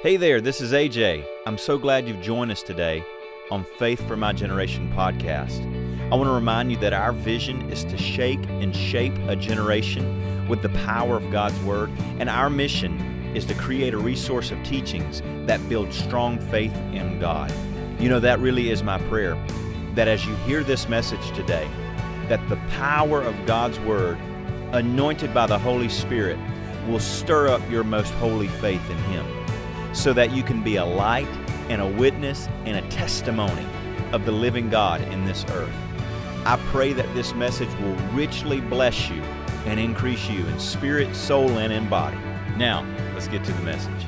Hey there, this is AJ. I'm so glad you've joined us today on Faith for My Generation podcast. I want to remind you that our vision is to shake and shape a generation with the power of God's Word, and our mission is to create a resource of teachings that build strong faith in God. You know, that really is my prayer that as you hear this message today, that the power of God's Word, anointed by the Holy Spirit, will stir up your most holy faith in Him so that you can be a light and a witness and a testimony of the living God in this earth. I pray that this message will richly bless you and increase you in spirit, soul, and in body. Now, let's get to the message.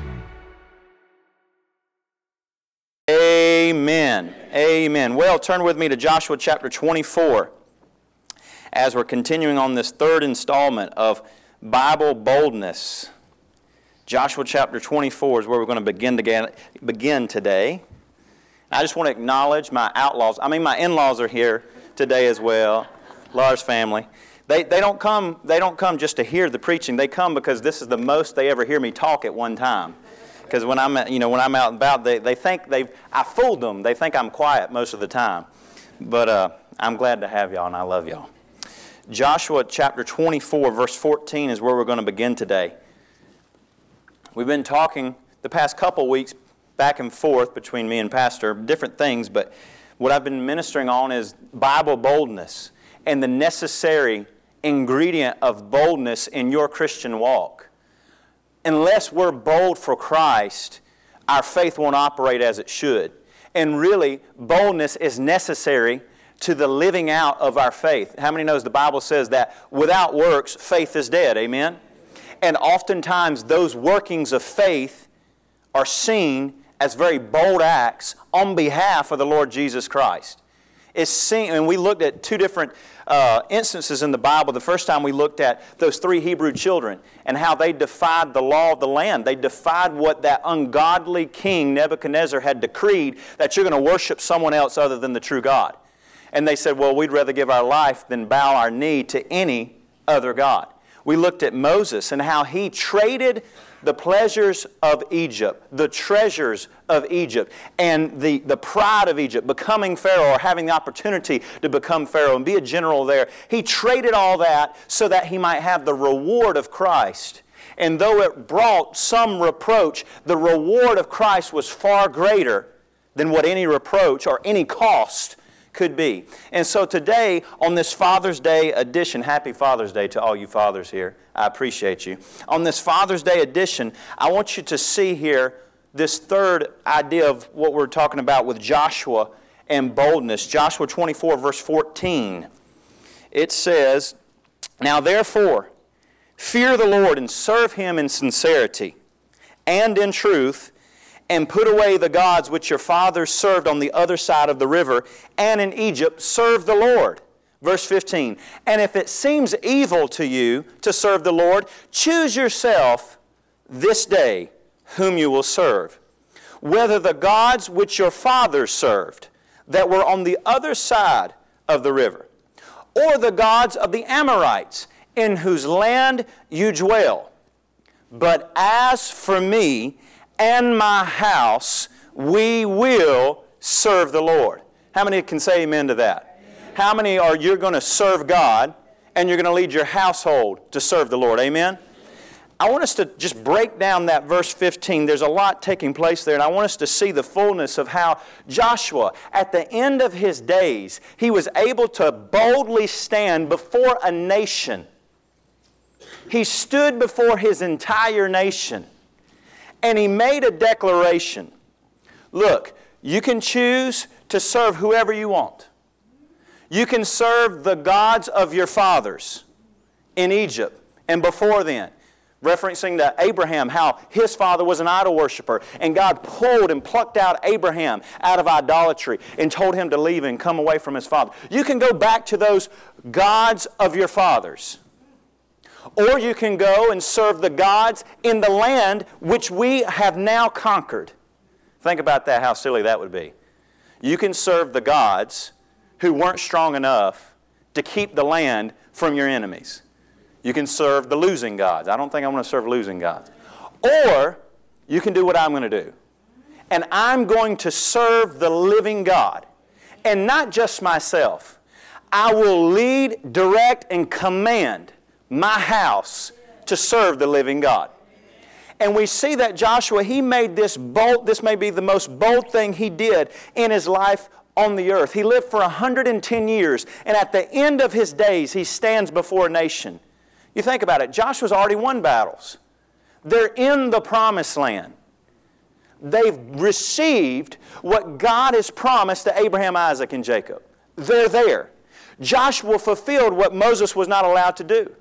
Amen. Amen. Well, turn with me to Joshua chapter 24 as we're continuing on this third installment of Bible boldness. Joshua chapter 24 is where we're going to begin, to begin today. I just want to acknowledge my outlaws. I mean, my in laws are here today as well, Laura's family. They, they, don't come, they don't come just to hear the preaching. They come because this is the most they ever hear me talk at one time. Because when I'm, you know, when I'm out and about, they, they think they've, I fooled them. They think I'm quiet most of the time. But uh, I'm glad to have y'all, and I love y'all. Joshua chapter 24, verse 14 is where we're going to begin today. We've been talking the past couple weeks back and forth between me and Pastor, different things, but what I've been ministering on is Bible boldness and the necessary ingredient of boldness in your Christian walk. Unless we're bold for Christ, our faith won't operate as it should. And really, boldness is necessary to the living out of our faith. How many knows the Bible says that without works, faith is dead? Amen? And oftentimes, those workings of faith are seen as very bold acts on behalf of the Lord Jesus Christ. It's seen, and we looked at two different uh, instances in the Bible. The first time we looked at those three Hebrew children and how they defied the law of the land. They defied what that ungodly king Nebuchadnezzar had decreed that you're going to worship someone else other than the true God. And they said, Well, we'd rather give our life than bow our knee to any other God. We looked at Moses and how he traded the pleasures of Egypt, the treasures of Egypt, and the, the pride of Egypt, becoming Pharaoh or having the opportunity to become Pharaoh and be a general there. He traded all that so that he might have the reward of Christ. And though it brought some reproach, the reward of Christ was far greater than what any reproach or any cost could be. And so today, on this Father's Day edition, happy Father's Day to all you fathers here. I appreciate you. On this Father's Day edition, I want you to see here this third idea of what we're talking about with Joshua and boldness. Joshua 24, verse 14. It says, Now therefore, fear the Lord and serve him in sincerity and in truth and put away the gods which your fathers served on the other side of the river, and in Egypt serve the Lord. Verse 15, and if it seems evil to you to serve the Lord, choose yourself this day whom you will serve. Whether the gods which your fathers served, that were on the other side of the river, or the gods of the Amorites, in whose land you dwell. But as for me and my house, we will serve the Lord. How many can say amen to that? Amen. How many are you're going to serve God and you're going to lead your household to serve the Lord? Amen? I want us to just break down that verse 15. There's a lot taking place there, and I want us to see the fullness of how Joshua, at the end of his days, he was able to boldly stand before a nation. He stood before his entire nation and he made a declaration. Look, you can choose to serve whoever you want. You can serve the gods of your fathers in Egypt and before then. Referencing to Abraham, how his father was an idol worshiper, and God pulled and plucked out Abraham out of idolatry and told him to leave and come away from his father. You can go back to those gods of your fathers. Or you can go and serve the gods in the land which we have now conquered. Think about that, how silly that would be. You can serve the gods who weren't strong enough to keep the land from your enemies. You can serve the losing gods. I don't think I want to serve losing gods. Or you can do what I'm going to do. And I'm going to serve the living God. And not just myself. I will lead, direct, and command my house to serve the living God. And we see that Joshua, he made this bold, this may be the most bold thing he did in his life on the earth. He lived for 110 years, and at the end of his days, he stands before a nation. You think about it, Joshua's already won battles. They're in the promised land. They've received what God has promised to Abraham, Isaac, and Jacob. They're there. Joshua fulfilled what Moses was not allowed to do.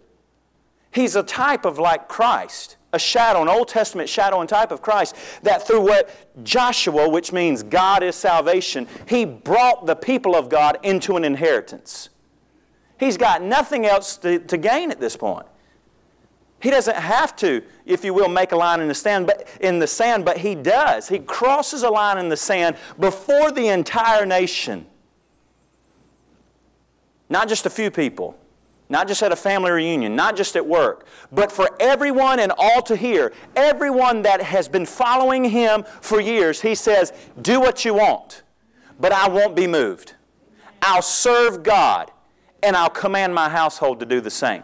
He's a type of like Christ, a shadow, an Old Testament shadow and type of Christ, that through what Joshua, which means God is salvation, he brought the people of God into an inheritance. He's got nothing else to, to gain at this point. He doesn't have to, if you will, make a line in the sand, but in the sand, but he does. He crosses a line in the sand before the entire nation. Not just a few people, not just at a family reunion, not just at work, but for everyone and all to hear. Everyone that has been following him for years, he says, Do what you want, but I won't be moved. I'll serve God, and I'll command my household to do the same.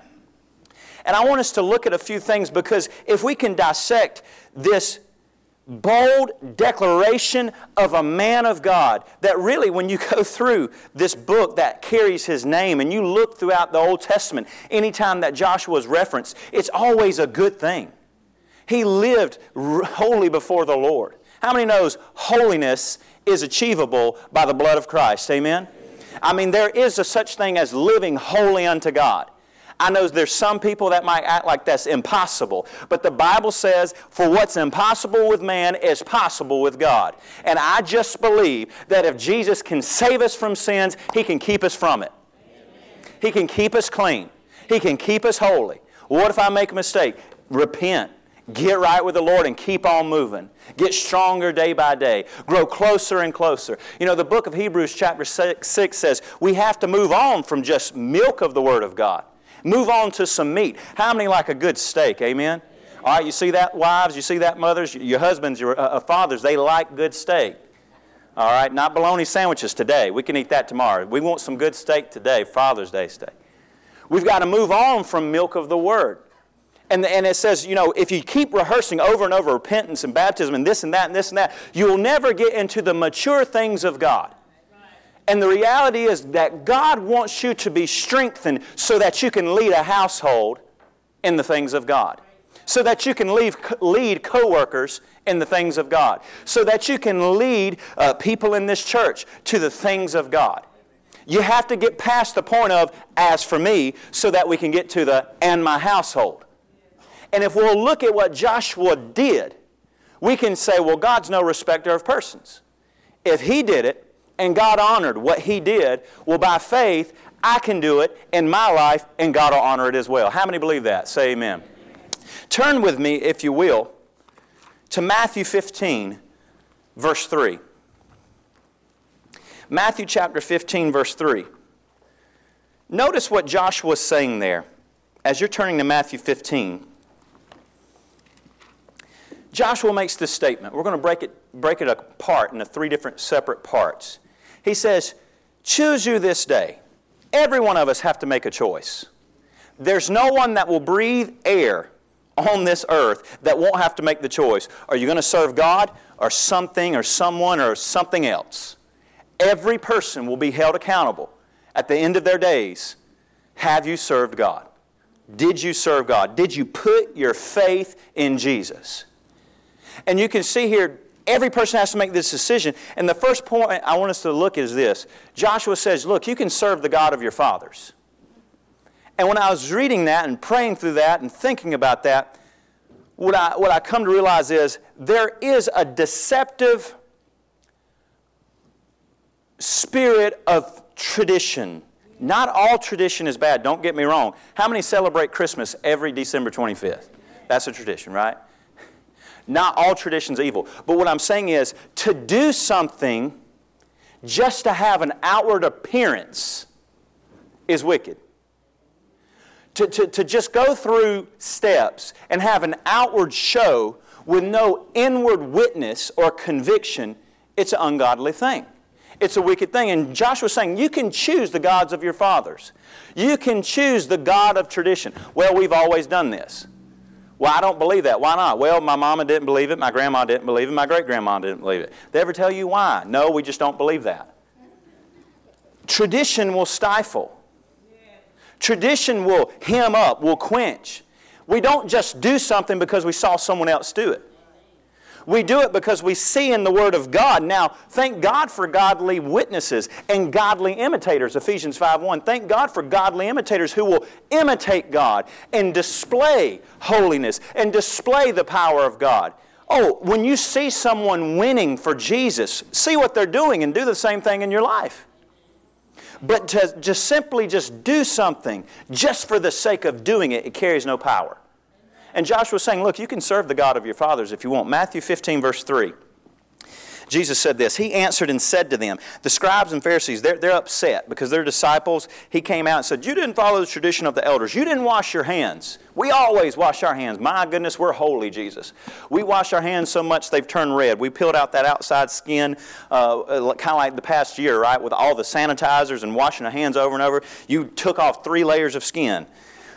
And I want us to look at a few things because if we can dissect this bold declaration of a man of God that really, when you go through this book that carries his name and you look throughout the Old Testament, anytime that Joshua is referenced, it's always a good thing. He lived holy before the Lord. How many knows holiness is achievable by the blood of Christ? Amen? I mean, there is a such thing as living holy unto God. I know there's some people that might act like that's impossible, but the Bible says, for what's impossible with man is possible with God. And I just believe that if Jesus can save us from sins, He can keep us from it. He can keep us clean. He can keep us holy. What if I make a mistake? Repent. Get right with the Lord and keep on moving. Get stronger day by day. Grow closer and closer. You know, the book of Hebrews, chapter 6, says we have to move on from just milk of the Word of God. Move on to some meat. How many like a good steak? Amen? All right, you see that, wives? You see that, mothers? Your husbands, your uh, uh, fathers, they like good steak. All right, not bologna sandwiches today. We can eat that tomorrow. We want some good steak today, Father's Day steak. We've got to move on from milk of the Word. And, and it says, you know, if you keep rehearsing over and over repentance and baptism and this and that and this and that, you'll never get into the mature things of God. And the reality is that God wants you to be strengthened so that you can lead a household in the things of God. So that you can leave, lead coworkers in the things of God. So that you can lead uh, people in this church to the things of God. You have to get past the point of, as for me, so that we can get to the, and my household. And if we'll look at what Joshua did, we can say, well, God's no respecter of persons. If he did it, and God honored what he did, well, by faith, I can do it in my life and God will honor it as well. How many believe that? Say amen. Turn with me, if you will, to Matthew 15, verse 3. Matthew chapter 15, verse 3. Notice what Joshua is saying there. As you're turning to Matthew 15, Joshua makes this statement. We're going to break it, break it apart into three different separate parts. He says, Choose you this day. Every one of us have to make a choice. There's no one that will breathe air on this earth that won't have to make the choice. Are you going to serve God or something or someone or something else? Every person will be held accountable at the end of their days. Have you served God? Did you serve God? Did you put your faith in Jesus? And you can see here Every person has to make this decision. And the first point I want us to look at is this Joshua says, Look, you can serve the God of your fathers. And when I was reading that and praying through that and thinking about that, what I, what I come to realize is there is a deceptive spirit of tradition. Not all tradition is bad, don't get me wrong. How many celebrate Christmas every December 25th? That's a tradition, right? Not all traditions are evil. But what I'm saying is to do something just to have an outward appearance is wicked. To, to, to just go through steps and have an outward show with no inward witness or conviction, it's an ungodly thing. It's a wicked thing. And Joshua's saying, you can choose the gods of your fathers. You can choose the God of tradition. Well, we've always done this. Well, I don't believe that. Why not? Well, my mama didn't believe it, my grandma didn't believe it, my great grandma didn't believe it. They ever tell you why? No, we just don't believe that. Tradition will stifle. Tradition will hem up, will quench. We don't just do something because we saw someone else do it. We do it because we see in the Word of God. Now, thank God for godly witnesses and godly imitators, Ephesians 5.1. Thank God for godly imitators who will imitate God and display holiness and display the power of God. Oh, when you see someone winning for Jesus, see what they're doing and do the same thing in your life. But to just simply just do something just for the sake of doing it, it carries no power. And Joshua was saying, Look, you can serve the God of your fathers if you want. Matthew 15, verse 3. Jesus said this. He answered and said to them, the scribes and Pharisees, they're, they're upset because they're disciples. He came out and said, You didn't follow the tradition of the elders. You didn't wash your hands. We always wash our hands. My goodness, we're holy, Jesus. We wash our hands so much they've turned red. We peeled out that outside skin, uh, uh kind of like the past year, right, with all the sanitizers and washing our hands over and over. You took off three layers of skin.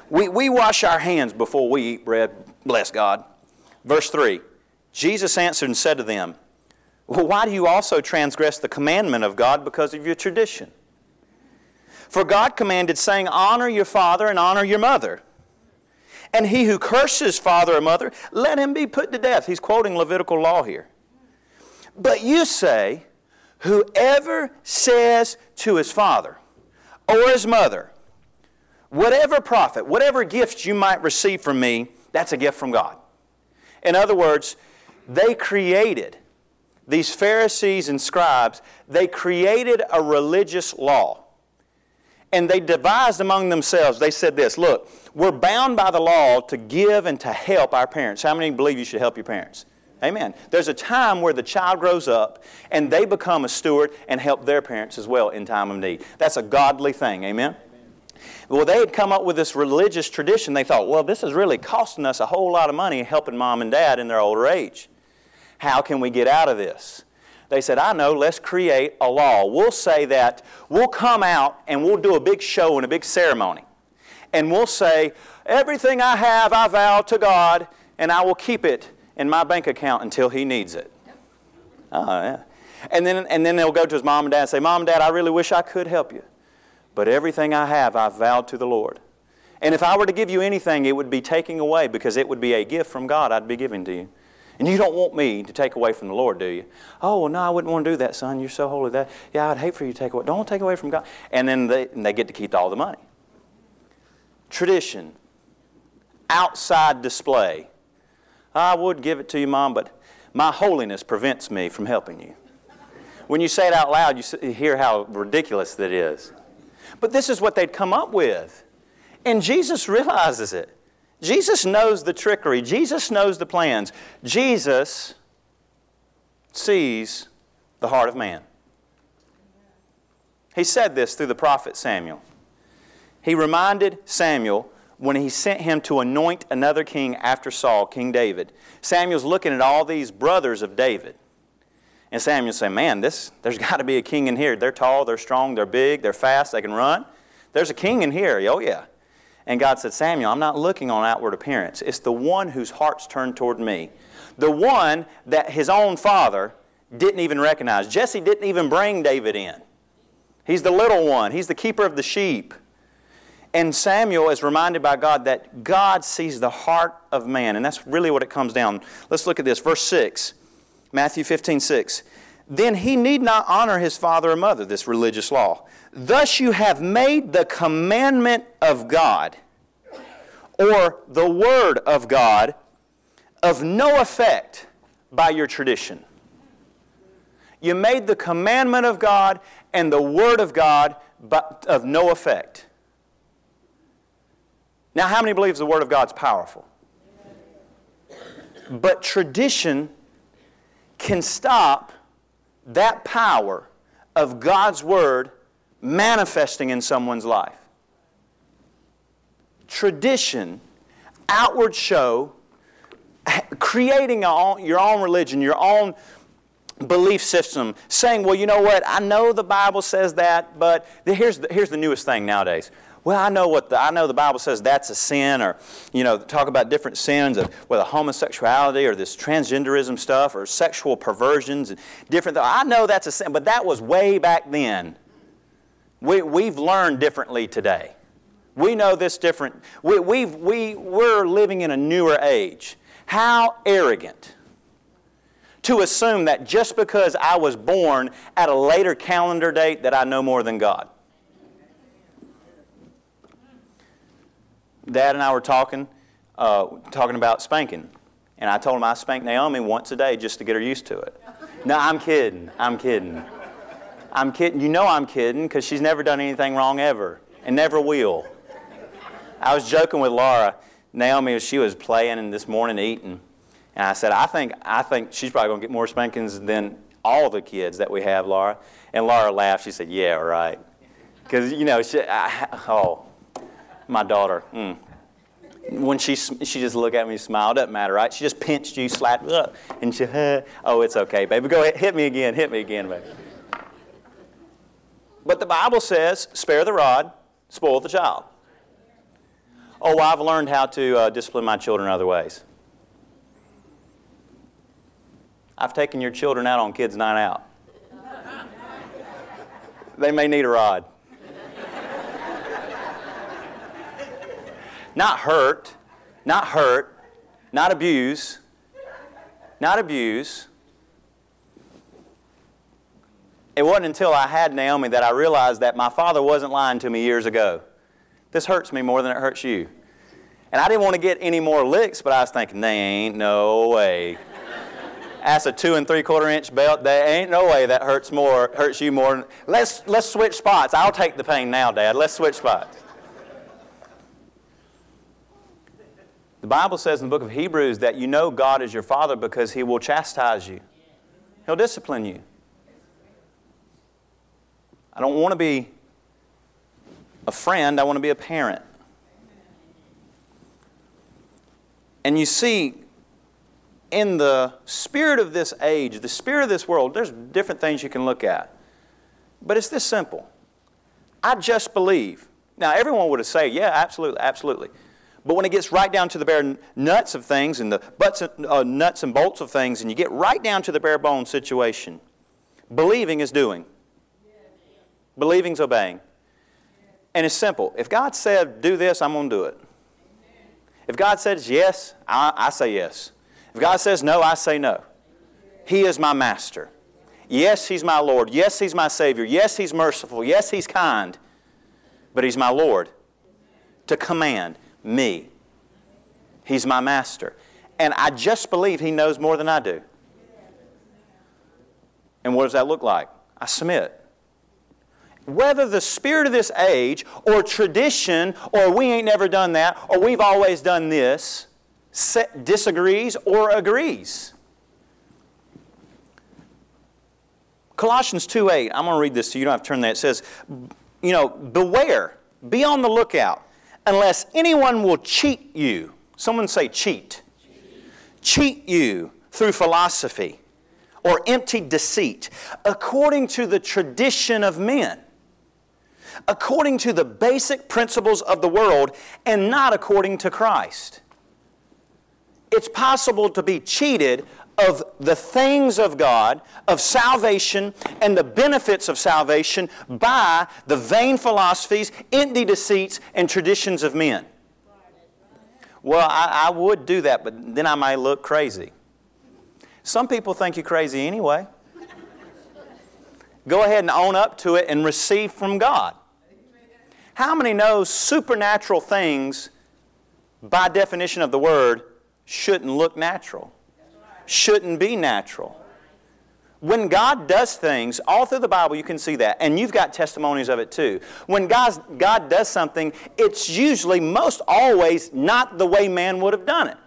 We, we wash our hands before we eat bread, bless God. Verse 3 Jesus answered and said to them, Well, why do you also transgress the commandment of God because of your tradition? For God commanded, saying, Honor your father and honor your mother. And he who curses father or mother, let him be put to death. He's quoting Levitical law here. But you say, Whoever says to his father or his mother, Whatever profit, whatever gifts you might receive from me, that's a gift from God. In other words, they created, these Pharisees and scribes, they created a religious law. And they devised among themselves, they said this look, we're bound by the law to give and to help our parents. How many believe you should help your parents? Amen. There's a time where the child grows up and they become a steward and help their parents as well in time of need. That's a godly thing. Amen. Well, they had come up with this religious tradition. They thought, well, this is really costing us a whole lot of money helping mom and dad in their older age. How can we get out of this? They said, I know, let's create a law. We'll say that we'll come out and we'll do a big show and a big ceremony. And we'll say, everything I have, I vow to God, and I will keep it in my bank account until He needs it. Oh, yeah. And then, and then they'll go to his mom and dad and say, Mom and Dad, I really wish I could help you. But everything I have, I've vowed to the Lord. And if I were to give you anything, it would be taking away because it would be a gift from God I'd be giving to you. And you don't want me to take away from the Lord, do you? Oh, well, no, I wouldn't want to do that, son. You're so holy. That yeah, I'd hate for you to take away. Don't take away from God. And then they, and they get to keep all the money. Tradition, outside display. I would give it to you, mom, but my holiness prevents me from helping you. When you say it out loud, you hear how ridiculous that is. But this is what they'd come up with. And Jesus realizes it. Jesus knows the trickery. Jesus knows the plans. Jesus sees the heart of man. He said this through the prophet Samuel. He reminded Samuel when he sent him to anoint another king after Saul, King David. Samuel's looking at all these brothers of David. And Samuel said, Man, this, there's got to be a king in here. They're tall, they're strong, they're big, they're fast, they can run. There's a king in here. Oh, yeah. And God said, Samuel, I'm not looking on outward appearance. It's the one whose heart's turned toward me. The one that his own father didn't even recognize. Jesse didn't even bring David in. He's the little one, he's the keeper of the sheep. And Samuel is reminded by God that God sees the heart of man. And that's really what it comes down. Let's look at this. Verse 6. Matthew 15, 6. Then he need not honor his father or mother, this religious law. Thus you have made the commandment of God, or the word of God, of no effect by your tradition. You made the commandment of God and the word of God but of no effect. Now, how many believes the word of God's powerful? But tradition can stop that power of God's Word manifesting in someone's life. Tradition, outward show, creating your own religion, your own belief system, saying, well, you know what, I know the Bible says that, but here's the, here's the newest thing nowadays. Well, I know what the, I know the Bible says that's a sin, or you know, talk about different sins of whether homosexuality or this transgenderism stuff or sexual perversions and different. I know that's a sin, but that was way back then. We, we've learned differently today. We know this different. We, we've, we, we're living in a newer age. How arrogant to assume that just because I was born at a later calendar date that I know more than God. Dad and I were talking, uh, talking about spanking. And I told him I spank Naomi once a day just to get her used to it. No, I'm kidding. I'm kidding. I'm kidding. You know I'm kidding because she's never done anything wrong ever and never will. I was joking with Laura. Naomi, she was playing and this morning eating. And I said, I think, I think she's probably going to get more spankings than all the kids that we have, Laura. And Laura laughed. She said, Yeah, right. Because, you know, she, I, oh, my daughter. Mm. When she, she just looked at me smiled, doesn't matter, right? She just pinched you, slapped, up, and she, oh, it's okay, baby. Go ahead, hit me again, hit me again, baby. But the Bible says, spare the rod, spoil the child. Oh, I've learned how to uh, discipline my children other ways. I've taken your children out on kids' night out. they may need a rod. Not hurt, not hurt, not abuse, not abuse. It wasn't until I had Naomi that I realized that my father wasn't lying to me years ago. This hurts me more than it hurts you. And I didn't want to get any more licks, but I was thinking, they ain't no way. That's a two and three quarter inch belt. There ain't no way that hurts more, hurts you more. Let's, let's switch spots. I'll take the pain now, Dad. Let's switch spots. The Bible says in the book of Hebrews that you know God is your Father because He will chastise you, He'll discipline you. I don't want to be a friend, I want to be a parent. And you see, in the spirit of this age, the spirit of this world, there's different things you can look at. But it's this simple. I just believe. Now, everyone would have said, yeah, absolutely, absolutely. But when it gets right down to the bare nuts of things and the butts, uh, nuts and bolts of things, and you get right down to the bare bones situation, believing is doing. Believing's obeying. And it's simple. If God said, do this, I'm going to do it. If God says yes, I, I say yes. If God says no, I say no. He is my master. Yes, He's my Lord. Yes, He's my Savior. Yes, He's merciful. Yes, He's kind. But He's my Lord to command me. He's my master. And I just believe He knows more than I do. And what does that look like? I submit. Whether the spirit of this age or tradition or we ain't never done that or we've always done this disagrees or agrees. Colossians 2.8, I'm going to read this you. You don't have to turn that. It says, you know, beware, be on the lookout unless anyone will cheat you. Someone say cheat. Cheat, cheat you through philosophy or empty deceit, according to the tradition of men, according to the basic principles of the world, and not according to Christ. It's possible to be cheated of the things of God, of salvation, and the benefits of salvation by the vain philosophies, empty deceits, and traditions of men. Well, I, I would do that, but then I might look crazy. Some people think you're crazy anyway. Go ahead and own up to it and receive from God. How many know supernatural things, by definition of the word, shouldn't look natural? Shouldn't be natural. When God does things, all through the Bible you can see that, and you've got testimonies of it too. When God, God does something, it's usually, most always, not the way man would have done it.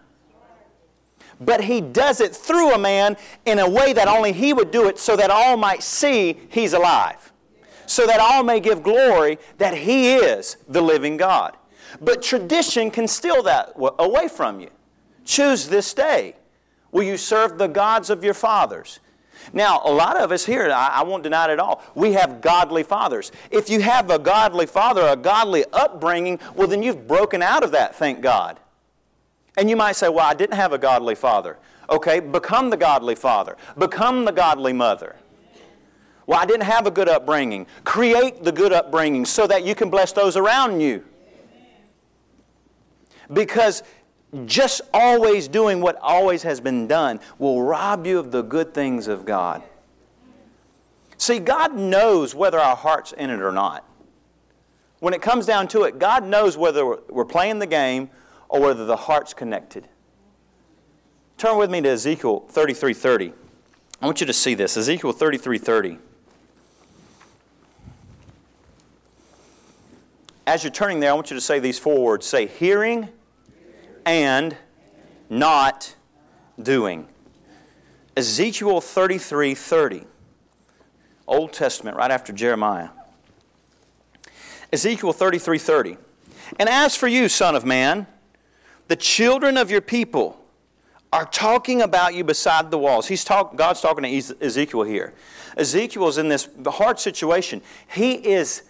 But He does it through a man in a way that only He would do it so that all might see He's alive. So that all may give glory that He is the living God. But tradition can steal that away from you. Choose this day. Will you serve the gods of your fathers? Now, a lot of us here, I, I, won't deny it at all, we have godly fathers. If you have a godly father, a godly upbringing, well, then you've broken out of that, thank God. And you might say, well, I didn't have a godly father. Okay, become the godly father, become the godly mother. Well, I didn't have a good upbringing. Create the good upbringing so that you can bless those around you. Because just always doing what always has been done will rob you of the good things of God. See, God knows whether our heart's in it or not. When it comes down to it, God knows whether we're playing the game or whether the heart's connected. Turn with me to Ezekiel 33:30. I want you to see this. Ezekiel 33:30. As you're turning there, I want you to say these four words. Say hearing and not doing. Ezekiel 33:30. Old Testament right after Jeremiah. Ezekiel 33:30. And as for you, son of man, the children of your people are talking about you beside the walls. He's talk, God's talking to Ezekiel here. Ezekiel's in this hard situation. He is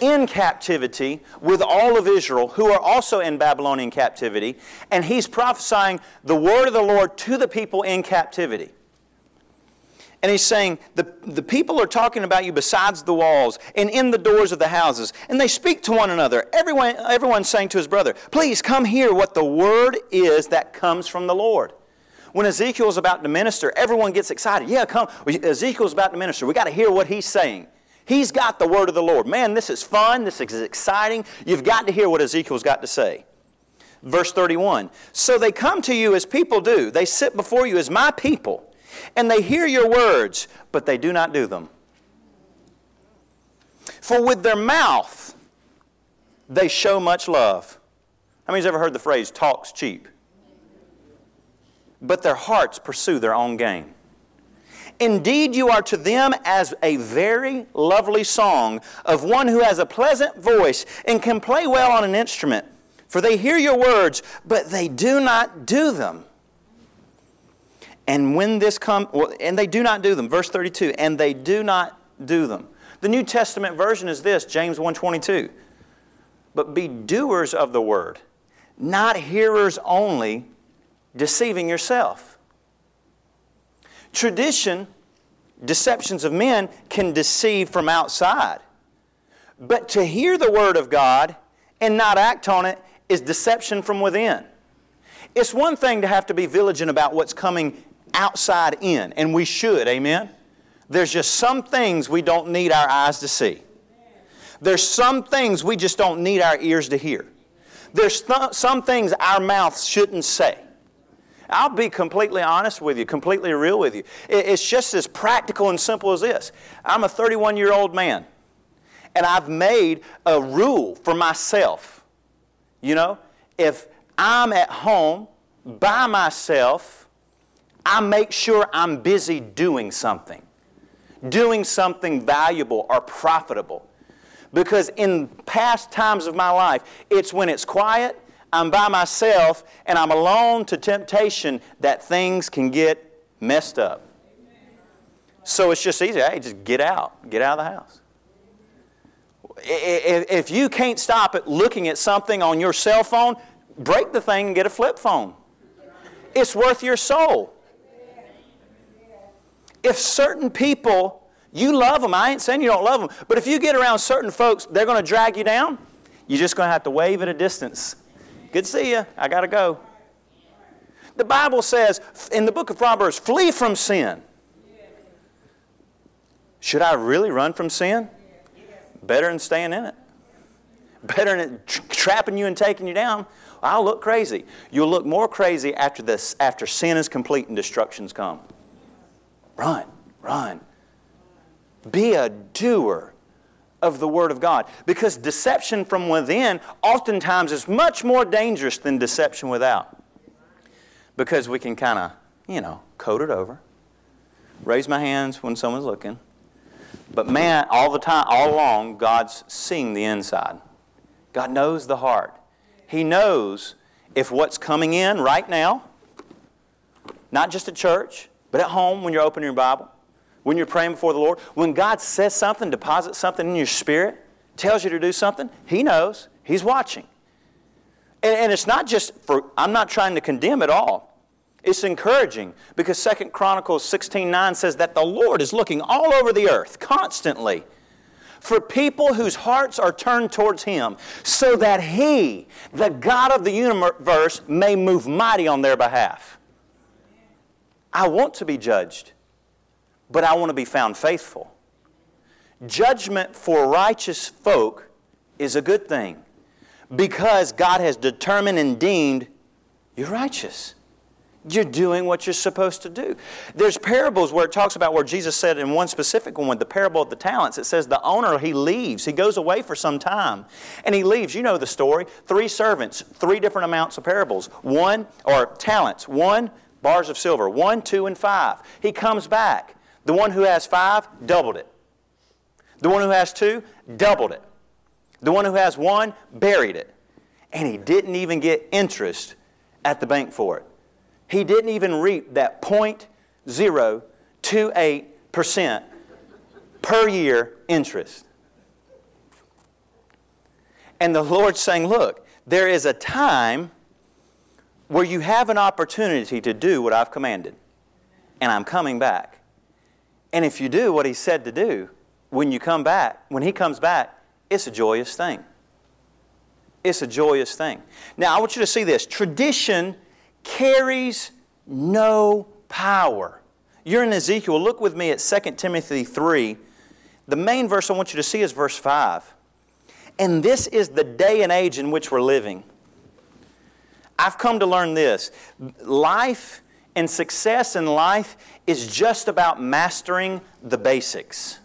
in captivity with all of Israel, who are also in Babylonian captivity, and he's prophesying the word of the Lord to the people in captivity. And he's saying, the, the people are talking about you besides the walls and in the doors of the houses. And they speak to one another. Everyone, everyone's saying to his brother, Please come hear what the word is that comes from the Lord. When Ezekiel's about to minister, everyone gets excited. Yeah, come. Ezekiel's about to minister. we got to hear what he's saying. He's got the word of the Lord. Man, this is fun. This is exciting. You've got to hear what Ezekiel's got to say. Verse 31 So they come to you as people do, they sit before you as my people, and they hear your words, but they do not do them. For with their mouth they show much love. How many's ever heard the phrase, talk's cheap? But their hearts pursue their own gain. Indeed, you are to them as a very lovely song of one who has a pleasant voice and can play well on an instrument. For they hear your words, but they do not do them. And when this come, well, and they do not do them. Verse 32, and they do not do them. The New Testament version is this, James 1:22. But be doers of the word, not hearers only, deceiving yourself. Tradition, deceptions of men, can deceive from outside. But to hear the Word of God and not act on it is deception from within. It's one thing to have to be vigilant about what's coming outside in, and we should, amen? There's just some things we don't need our eyes to see. There's some things we just don't need our ears to hear. There's th- some things our mouths shouldn't say. I'll be completely honest with you, completely real with you. It's just as practical and simple as this. I'm a 31 year old man, and I've made a rule for myself. You know, if I'm at home by myself, I make sure I'm busy doing something, doing something valuable or profitable. Because in past times of my life, it's when it's quiet I'm by myself and I'm alone to temptation that things can get messed up. So it's just easy. Hey, just get out. Get out of the house. If you can't stop it looking at something on your cell phone, break the thing and get a flip phone. It's worth your soul. If certain people, you love them, I ain't saying you don't love them, but if you get around certain folks, they're going to drag you down, you're just going to have to wave at a distance Good to see you. I got to go. The Bible says in the book of Proverbs, flee from sin. Should I really run from sin? Better than staying in it. Better than trapping you and taking you down. I'll look crazy. You'll look more crazy after this, after sin is complete and destructions come. Run, run. Be a doer of the Word of God. Because deception from within oftentimes is much more dangerous than deception without. Because we can kind of, you know, coat it over, raise my hands when someone's looking. But man, all the time, all along, God's seeing the inside. God knows the heart. He knows if what's coming in right now not just at church, but at home when you're opening your Bible, when you're praying before the Lord. When God says something, deposits something in your spirit, tells you to do something, He knows. He's watching. And, and it's not just for, I'm not trying to condemn at all. It's encouraging because Second Chronicles 16:9 says that the Lord is looking all over the earth constantly for people whose hearts are turned towards Him, so that He, the God of the universe, may move mighty on their behalf. I want to be judged, but I want to be found faithful. Judgment for righteous folk is a good thing because God has determined and deemed you're righteous. You're doing what you're supposed to do. There's parables where it talks about where Jesus said in one specific one, the parable of the talents, it says the owner, he leaves. He goes away for some time. And he leaves. You know the story. Three servants, three different amounts of parables. One, or talents. One, bars of silver. One, two, and five. He comes back. The one who has five, doubled it. The one who has two, doubled it. The one who has one, buried it. And he didn't even get interest at the bank for it he didn't even reap that 0.028% per year interest. And the Lord's saying, Look, there is a time where you have an opportunity to do what I've commanded, and I'm coming back. And if you do what He said to do, when you come back, when He comes back, it's a joyous thing. It's a joyous thing. Now, I want you to see this. Tradition carries no power. You're in Ezekiel. Look with me at 2 Timothy 3. The main verse I want you to see is verse 5. And this is the day and age in which we're living. I've come to learn this life and success in life is just about mastering the basics.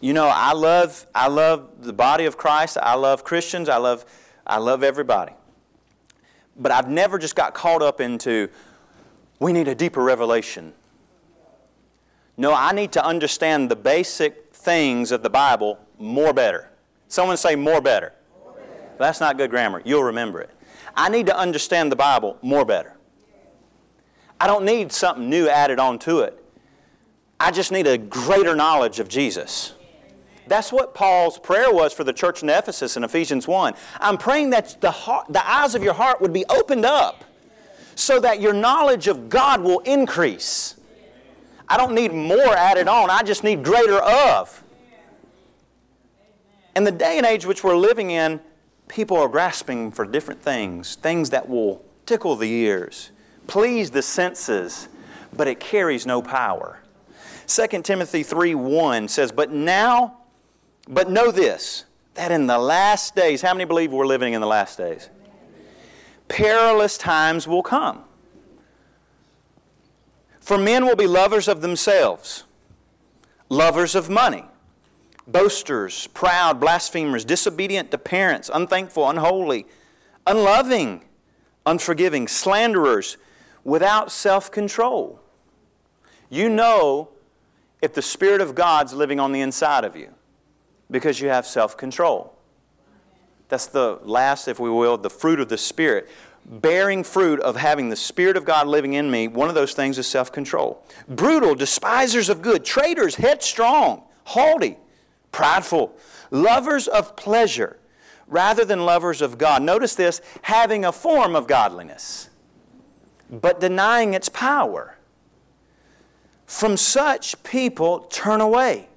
You know, I love, I love the body of Christ. I love Christians. I love, I love everybody. But I've never just got caught up into, we need a deeper revelation. No, I need to understand the basic things of the Bible more better. Someone say more better. More better. That's not good grammar. You'll remember it. I need to understand the Bible more better. I don't need something new added on to it. I just need a greater knowledge of Jesus. That's what Paul's prayer was for the church in Ephesus in Ephesians 1. I'm praying that the, heart, the eyes of your heart would be opened up so that your knowledge of God will increase. I don't need more added on, I just need greater of. In the day and age which we're living in, people are grasping for different things, things that will tickle the ears, please the senses, but it carries no power. 2 Timothy 3 1 says, But now but know this that in the last days, how many believe we're living in the last days? Perilous times will come. For men will be lovers of themselves, lovers of money, boasters, proud, blasphemers, disobedient to parents, unthankful, unholy, unloving, unforgiving, slanderers, without self control. You know if the Spirit of God's living on the inside of you because you have self control. That's the last, if we will, the fruit of the Spirit. Bearing fruit of having the Spirit of God living in me, one of those things is self control. Brutal, despisers of good, traitors, headstrong, haughty, prideful, lovers of pleasure rather than lovers of God. Notice this having a form of godliness, but denying its power. From such people turn away.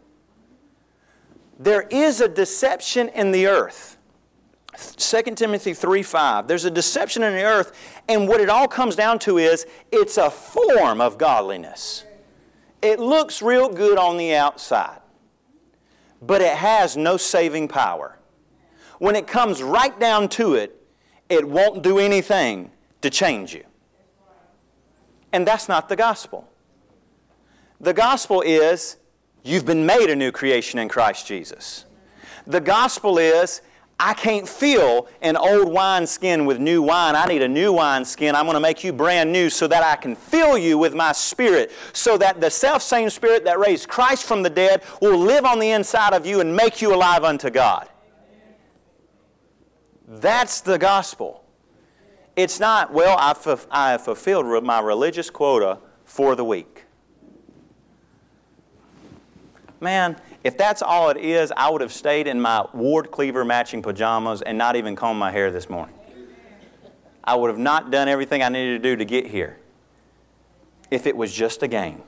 There is a deception in the earth. 2 Timothy 3 5. There's a deception in the earth, and what it all comes down to is it's a form of godliness. It looks real good on the outside, but it has no saving power. When it comes right down to it, it won't do anything to change you. And that's not the gospel. The gospel is You've been made a new creation in Christ Jesus. The gospel is I can't fill an old wine skin with new wine. I need a new wine skin. I'm going to make you brand new so that I can fill you with my spirit, so that the self same spirit that raised Christ from the dead will live on the inside of you and make you alive unto God. That's the gospel. It's not, well, I have fulfilled my religious quota for the week. Man, if that's all it is, I would have stayed in my Ward Cleaver matching pajamas and not even combed my hair this morning. I would have not done everything I needed to do to get here if it was just a game.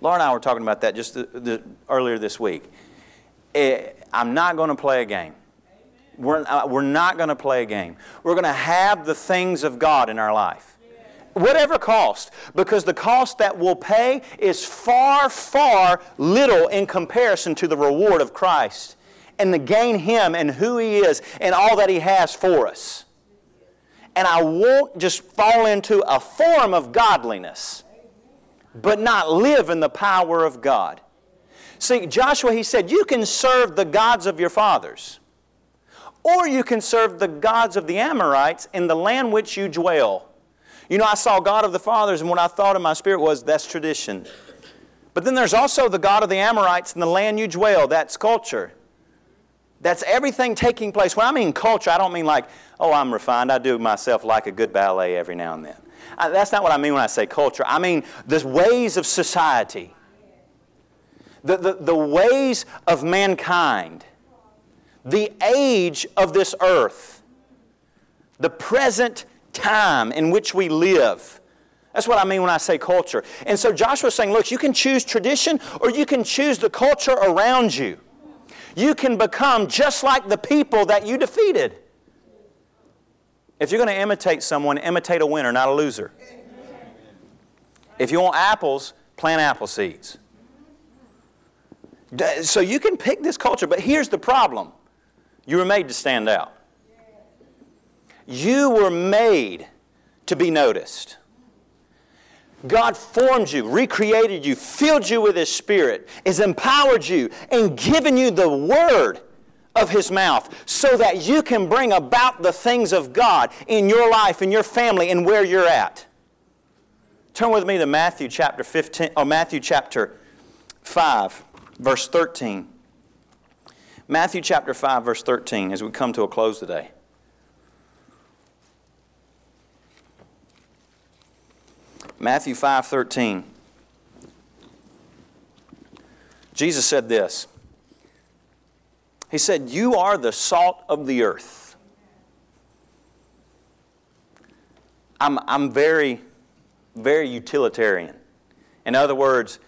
Laura and I were talking about that just the, the, earlier this week. It, eh, I'm not going to play a game. We're, uh, we're not going to play a game. We're going to have the things of God in our life. Whatever cost, because the cost that we'll pay is far, far little in comparison to the reward of Christ and to gain Him and who He is and all that He has for us. And I won't just fall into a form of godliness, but not live in the power of God. See, Joshua, he said, you can serve the gods of your fathers. Or you can serve the gods of the Amorites in the land which you dwell. You know, I saw God of the fathers, and what I thought in my spirit was that's tradition. But then there's also the God of the Amorites in the land you dwell. That's culture. That's everything taking place. When I mean culture, I don't mean like, oh, I'm refined. I do myself like a good ballet every now and then. I, that's not what I mean when I say culture. I mean the ways of society, the, the, the ways of mankind the age of this earth, the present time in which we live. That's what I mean when I say culture. And so Joshua's saying, look, you can choose tradition or you can choose the culture around you. You can become just like the people that you defeated. If you're going to imitate someone, imitate a winner, not a loser. If you want apples, plant apple seeds. So you can pick this culture, but here's the problem you were made to stand out. You were made to be noticed. God formed you, recreated you, filled you with His Spirit, has empowered you, and given you the Word of His mouth so that you can bring about the things of God in your life, in your family, and where you're at. Turn with me to Matthew chapter 15, or Matthew chapter 5, verse 13. Matthew chapter 5, verse 13, as we come to a close today. Matthew 5, 13. Jesus said this. He said, You are the salt of the earth. I'm, I'm very, very utilitarian. In other words,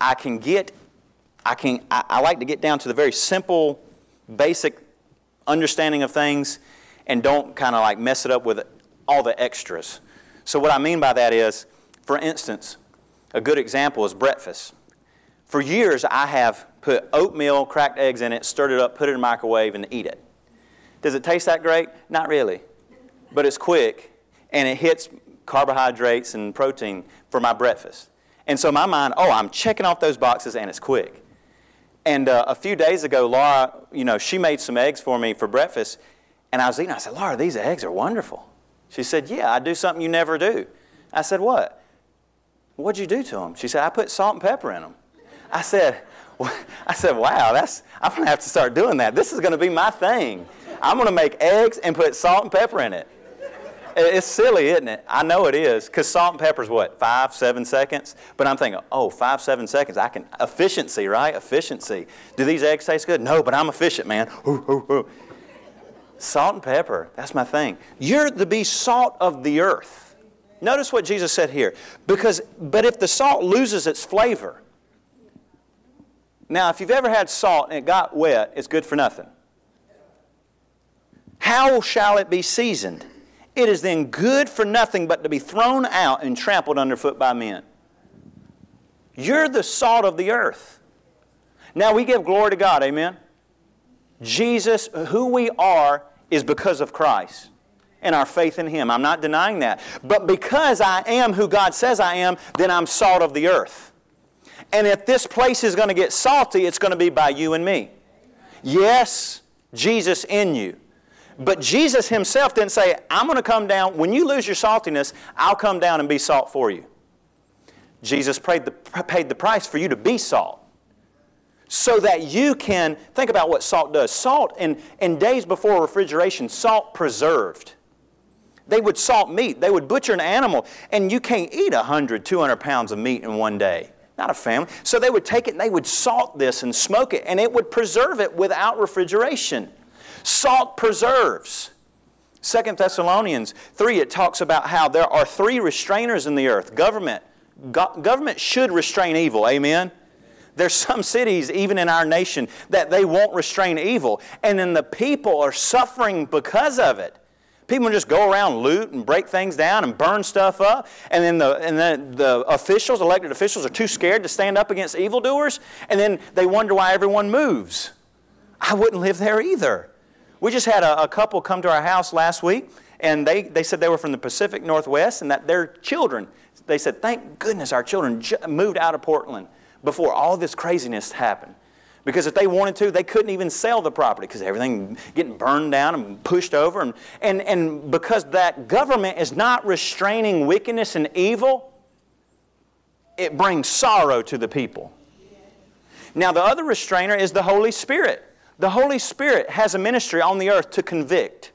I can get I, can, I, I like to get down to the very simple, basic understanding of things and don't kind of like mess it up with all the extras. So, what I mean by that is, for instance, a good example is breakfast. For years, I have put oatmeal, cracked eggs in it, stirred it up, put it in the microwave, and eat it. Does it taste that great? Not really. But it's quick, and it hits carbohydrates and protein for my breakfast. And so my mind, oh, I'm checking off those boxes, and it's quick. And uh, a few days ago, Laura, you know, she made some eggs for me for breakfast. And I was eating. I said, Laura, these eggs are wonderful. She said, Yeah, I do something you never do. I said, What? What'd you do to them? She said, I put salt and pepper in them. I said, I said, wow, that's, I'm going to have to start doing that. This is going to be my thing. I'm going to make eggs and put salt and pepper in it. It's silly, isn't it? I know it is, because salt and pepper is what, five, seven seconds? But I'm thinking, oh, five, seven seconds, I can, efficiency, right? Efficiency. Do these eggs taste good? No, but I'm efficient, man. Ooh, ooh, ooh. Salt and pepper, that's my thing. You're to be salt of the earth. Notice what Jesus said here. Because, but if the salt loses its flavor, now if you've ever had salt and it got wet, it's good for nothing. How shall it be seasoned? It is then good for nothing but to be thrown out and trampled underfoot by men. You're the salt of the earth. Now we give glory to God, amen? Jesus, who we are, is because of Christ and our faith in Him. I'm not denying that. But because I am who God says I am, then I'm salt of the earth. And if this place is going to get salty, it's going to be by you and me. Yes, Jesus in you. But Jesus himself didn't say, I'm going to come down. When you lose your saltiness, I'll come down and be salt for you. Jesus paid the, paid the price for you to be salt. So that you can, think about what salt does. Salt, in, in days before refrigeration, salt preserved. They would salt meat. They would butcher an animal, and you can't eat 100, 200 pounds of meat in one day. Not a family. So they would take it and they would salt this and smoke it, and it would preserve it without refrigeration. Salt preserves. Second Thessalonians 3, it talks about how there are three restrainers in the earth government. Go- government should restrain evil. Amen? There's some cities, even in our nation, that they won't restrain evil. And then the people are suffering because of it. People just go around, loot and break things down and burn stuff up. And then the, and then the officials, elected officials, are too scared to stand up against evildoers. And then they wonder why everyone moves. I wouldn't live there either. We just had a, a couple come to our house last week, and they, they said they were from the Pacific Northwest and that their children, they said, thank goodness our children moved out of Portland before all this craziness happened. Because if they wanted to, they couldn't even sell the property because everything getting burned down and pushed over. And, and, and because that government is not restraining wickedness and evil, it brings sorrow to the people. Now, the other restrainer is the Holy Spirit. The Holy Spirit has a ministry on the earth to convict.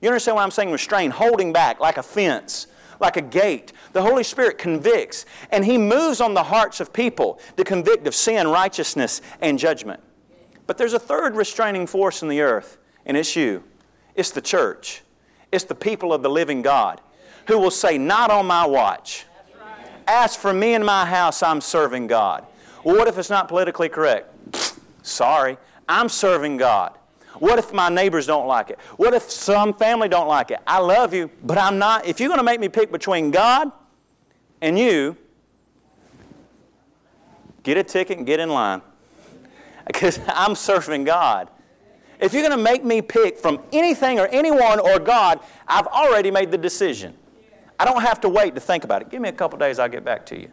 You understand what I'm saying? Restrain, holding back like a fence like a gate. The Holy Spirit convicts, and He moves on the hearts of people to convict of sin, righteousness, and judgment. But there's a third restraining force in the earth, and it's you. It's the church. It's the people of the living God who will say, Not on my watch. As for me and my house, I'm serving God. Well, what if it's not politically correct? Sorry, I'm serving God. What if my neighbors don't like it? What if some family don't like it? I love you, but I'm not. If you're going to make me pick between God and you, get a ticket and get in line. Because I'm serving God. If you're going to make me pick from anything or anyone or God, I've already made the decision. I don't have to wait to think about it. Give me a couple days, I'll get back to you.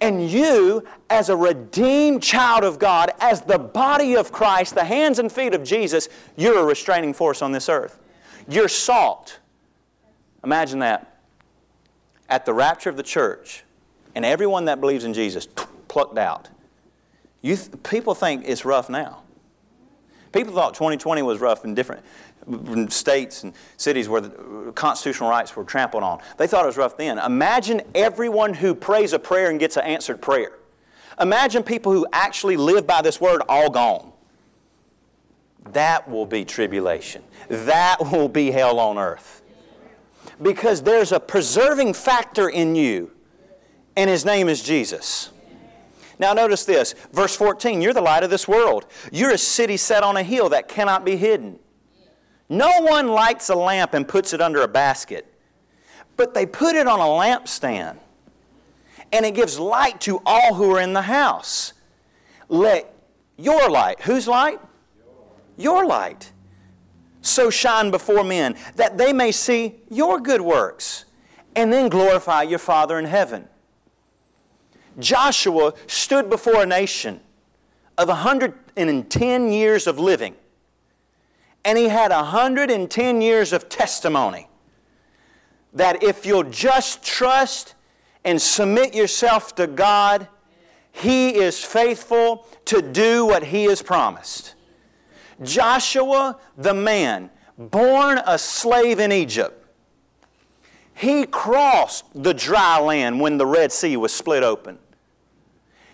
And you, as a redeemed child of God, as the body of Christ, the hands and feet of Jesus, you're a restraining force on this earth. You're salt. Imagine that. At the rapture of the church, and everyone that believes in Jesus plucked out. You th- people think it's rough now. People thought 2020 was rough and different states and cities where constitutional rights were trampled on. They thought it was rough then. Imagine everyone who prays a prayer and gets an answered prayer. Imagine people who actually live by this word all gone. That will be tribulation. That will be hell on earth. Because there's a preserving factor in you, and His name is Jesus. Now, notice this, verse 14 you're the light of this world. You're a city set on a hill that cannot be hidden. No one lights a lamp and puts it under a basket, but they put it on a lampstand, and it gives light to all who are in the house. Let your light, whose light? Your light. So shine before men, that they may see your good works, and then glorify your Father in heaven. Joshua stood before a nation of 110 years of living and he had 110 years of testimony that if you'll just trust and submit yourself to God, He is faithful to do what He has promised. Joshua, the man, born a slave in Egypt, he crossed the dry land when the Red Sea was split open.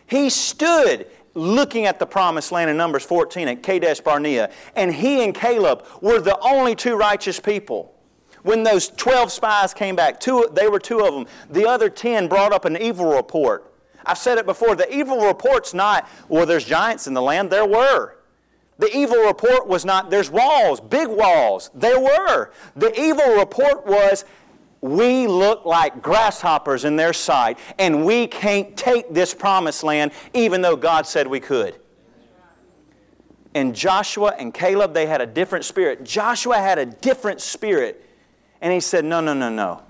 He stood looking at the promised land in Numbers 14 at Kadesh Barnea, and he and Caleb were the only two righteous people. When those 12 spies came back, two, they were two of them. The other 10 brought up an evil report. I've said it before the evil report's not, well, there's giants in the land. There were. The evil report was not, there's walls, big walls. There were. The evil report was, we look like grasshoppers in their sight, and we can't take this promised land even though God said we could. And Joshua and Caleb, they had a different spirit. Joshua had a different spirit. And he said, No, no, no, no.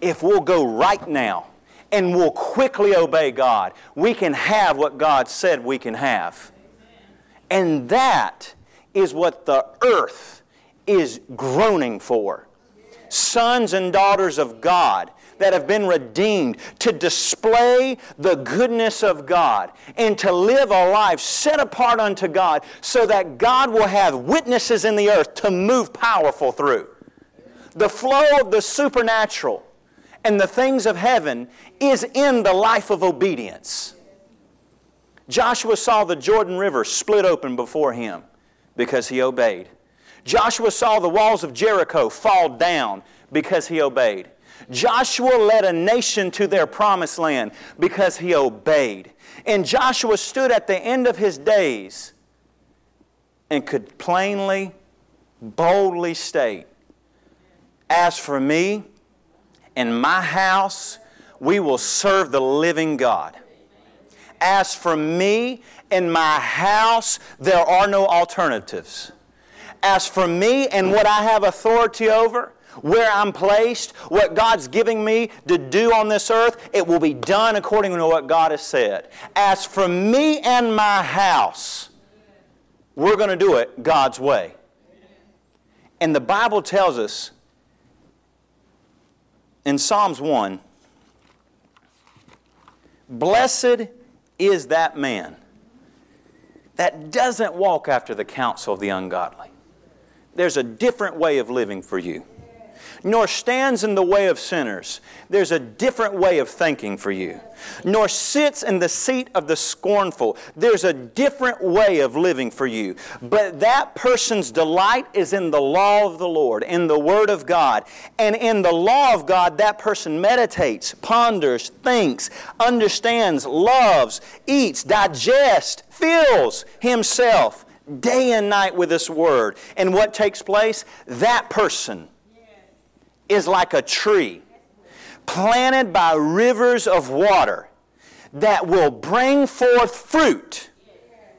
If we'll go right now and we'll quickly obey God, we can have what God said we can have. And that is what the earth is groaning for sons and daughters of God that have been redeemed to display the goodness of God and to live a life set apart unto God so that God will have witnesses in the earth to move powerful through. The flow of the supernatural and the things of heaven is in the life of obedience. Joshua saw the Jordan River split open before him because he obeyed. Joshua saw the walls of Jericho fall down because he obeyed. Joshua led a nation to their promised land because he obeyed. And Joshua stood at the end of his days and could plainly, boldly state, As for me and my house, we will serve the living God. As for me and my house, there are no alternatives. As for me and what I have authority over, where I'm placed, what God's giving me to do on this earth, it will be done according to what God has said. As for me and my house, we're going to do it God's way. And the Bible tells us in Psalms 1 Blessed is that man that doesn't walk after the counsel of the ungodly. There's a different way of living for you nor stands in the way of sinners. There's a different way of thinking for you. Nor sits in the seat of the scornful. There's a different way of living for you. But that person's delight is in the law of the Lord, in the Word of God. And in the law of God, that person meditates, ponders, thinks, understands, loves, eats, digests, fills himself day and night with this Word. And what takes place? That person is like a tree planted by rivers of water that will bring forth fruit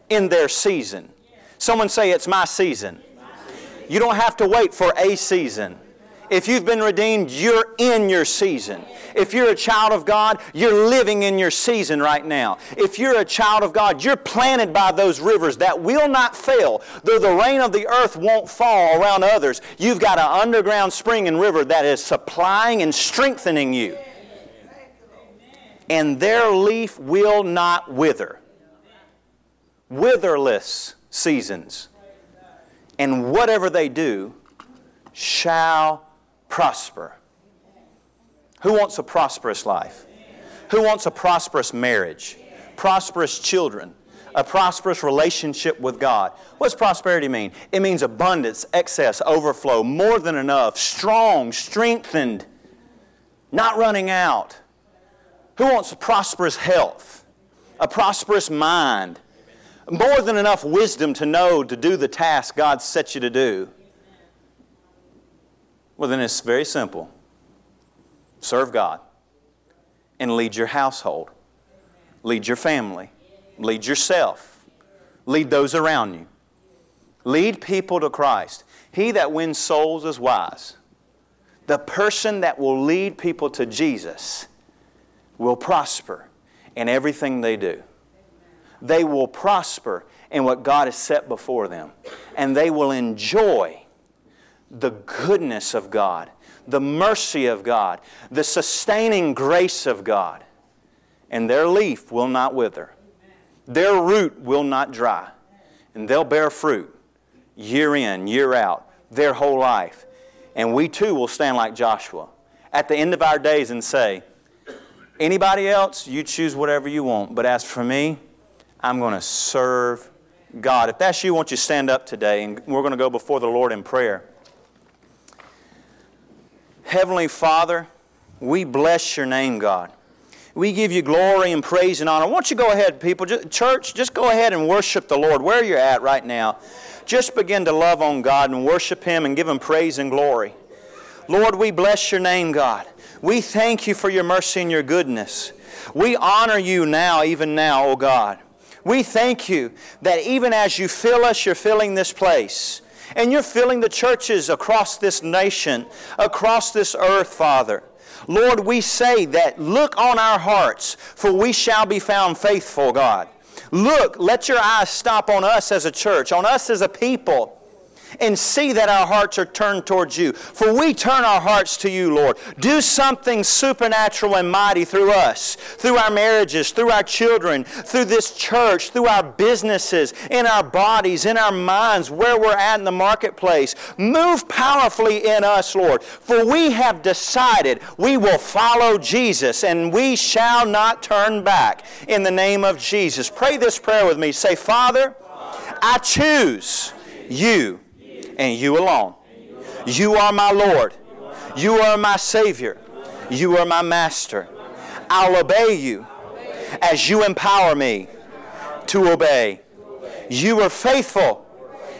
in their season. Someone say, It's my season. You don't have to wait for a season. If you've been redeemed, you're in your season. If you're a child of God, you're living in your season right now. If you're a child of God, you're planted by those rivers that will not fail. Though the rain of the earth won't fall around others, you've got an underground spring and river that is supplying and strengthening you. And their leaf will not wither. Witherless seasons. And whatever they do shall prosper. Who wants a prosperous life? Who wants a prosperous marriage? Prosperous children? A prosperous relationship with God. What does prosperity mean? It means abundance, excess, overflow, more than enough, strong, strengthened, not running out. Who wants a prosperous health? A prosperous mind? More than enough wisdom to know to do the task God set you to do. Well, then it's very simple serve God and lead your household, lead your family, lead yourself, lead those around you. Lead people to Christ. He that wins souls is wise. The person that will lead people to Jesus will prosper in everything they do. They will prosper in what God has set before them, and they will enjoy the goodness of God, the mercy of God, the sustaining grace of God. And their leaf will not wither, their root will not dry, and they'll bear fruit year in, year out, their whole life. And we too will stand like Joshua at the end of our days and say, Anybody else, you choose whatever you want. But as for me, I'm going to serve God. If that's you, won't you stand up today and we're going to go before the Lord in prayer. Heavenly Father, we bless your name, God. We give you glory and praise and honor. Why don't you go ahead, people? Just, church, just go ahead and worship the Lord where you're at right now. Just begin to love on God and worship Him and give Him praise and glory. Lord, we bless your name, God. We thank you for your mercy and your goodness. We honor you now, even now, O oh God. We thank you that even as you fill us, you're filling this place. And you're filling the churches across this nation, across this earth, Father. Lord, we say that look on our hearts, for we shall be found faithful, God. Look, let your eyes stop on us as a church, on us as a people and see that our hearts are turned towards you. For we turn our hearts to you, Lord. Do something supernatural and mighty through us, through our marriages, through our children, through this church, through our businesses, in our bodies, in our minds, where we're at in the marketplace. Move powerfully in us, Lord. For we have decided we will follow Jesus and we shall not turn back in the name of Jesus. Pray this prayer with me. Say, Father, I choose you and you alone. You are my Lord. You are my Savior. You are my Master. I'll obey you as you empower me to obey. You are faithful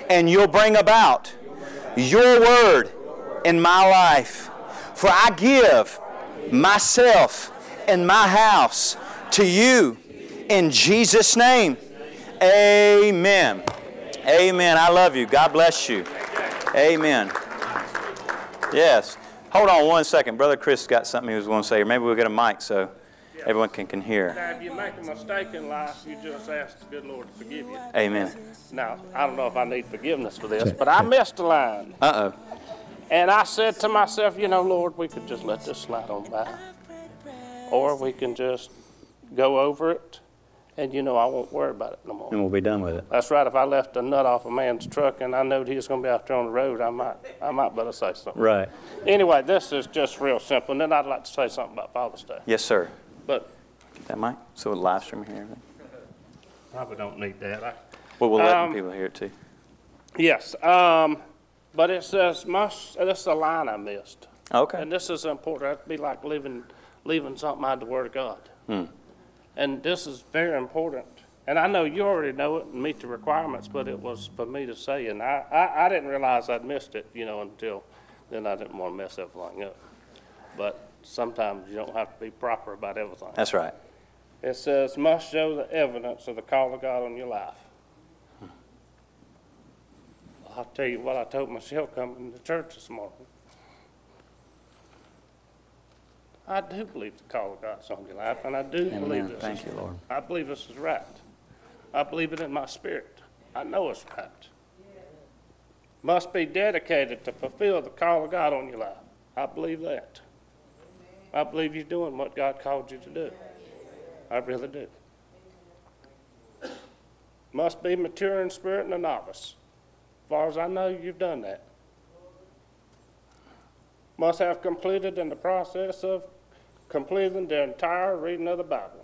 and you'll bring about your word in my life. For I give myself and my house to you in Jesus' name. Amen. Amen. I love you. God bless you. Amen. Yes. Hold on one second. Brother Chris got something he was going to say. Or maybe we'll get a mic so everyone can, can hear. Now, if you make a mistake in life, you just ask the good Lord to forgive you. Amen. Now, I don't know if I need forgiveness for this, but I missed a line. Uh oh. And I said to myself, you know, Lord, we could just let this slide on by. Or we can just go over it, and you know, I won't worry about it no more. And we'll be done with it. That's right. If I left a nut off a man's truck and I knew he was going to be out there on the road, I might, I might better say something. Right. Anyway, this is just real simple. And then I'd like to say something about Father's Day. Yes, sir. But Get that mic so we'll live stream here. probably don't need that. I, Well, we'll let Um, people hear it too. Yes, um, but it says must, this is a line I missed. Okay. And this is important. That'd be like leaving, leaving something out of the Word of God. Hmm. And this is very important. And I know you already know it and meet the requirements, but it was for me to say, and I, I, I didn't realize I'd missed it, you know, until then I didn't want to mess everything up. But sometimes you don't have to be proper about everything. That's right. It says, must show the evidence of the call of God on your life. I'll tell you what I told Michelle coming to church this morning. I do believe the call of God's on your life, and I do believe Amen. this Thank you, Lord. I believe this is right. I believe it in my spirit. I know it's right. Must be dedicated to fulfill the call of God on your life. I believe that. I believe you're doing what God called you to do. I really do. Must be mature in spirit and a novice. As far as I know, you've done that. Must have completed in the process of completing the entire reading of the Bible.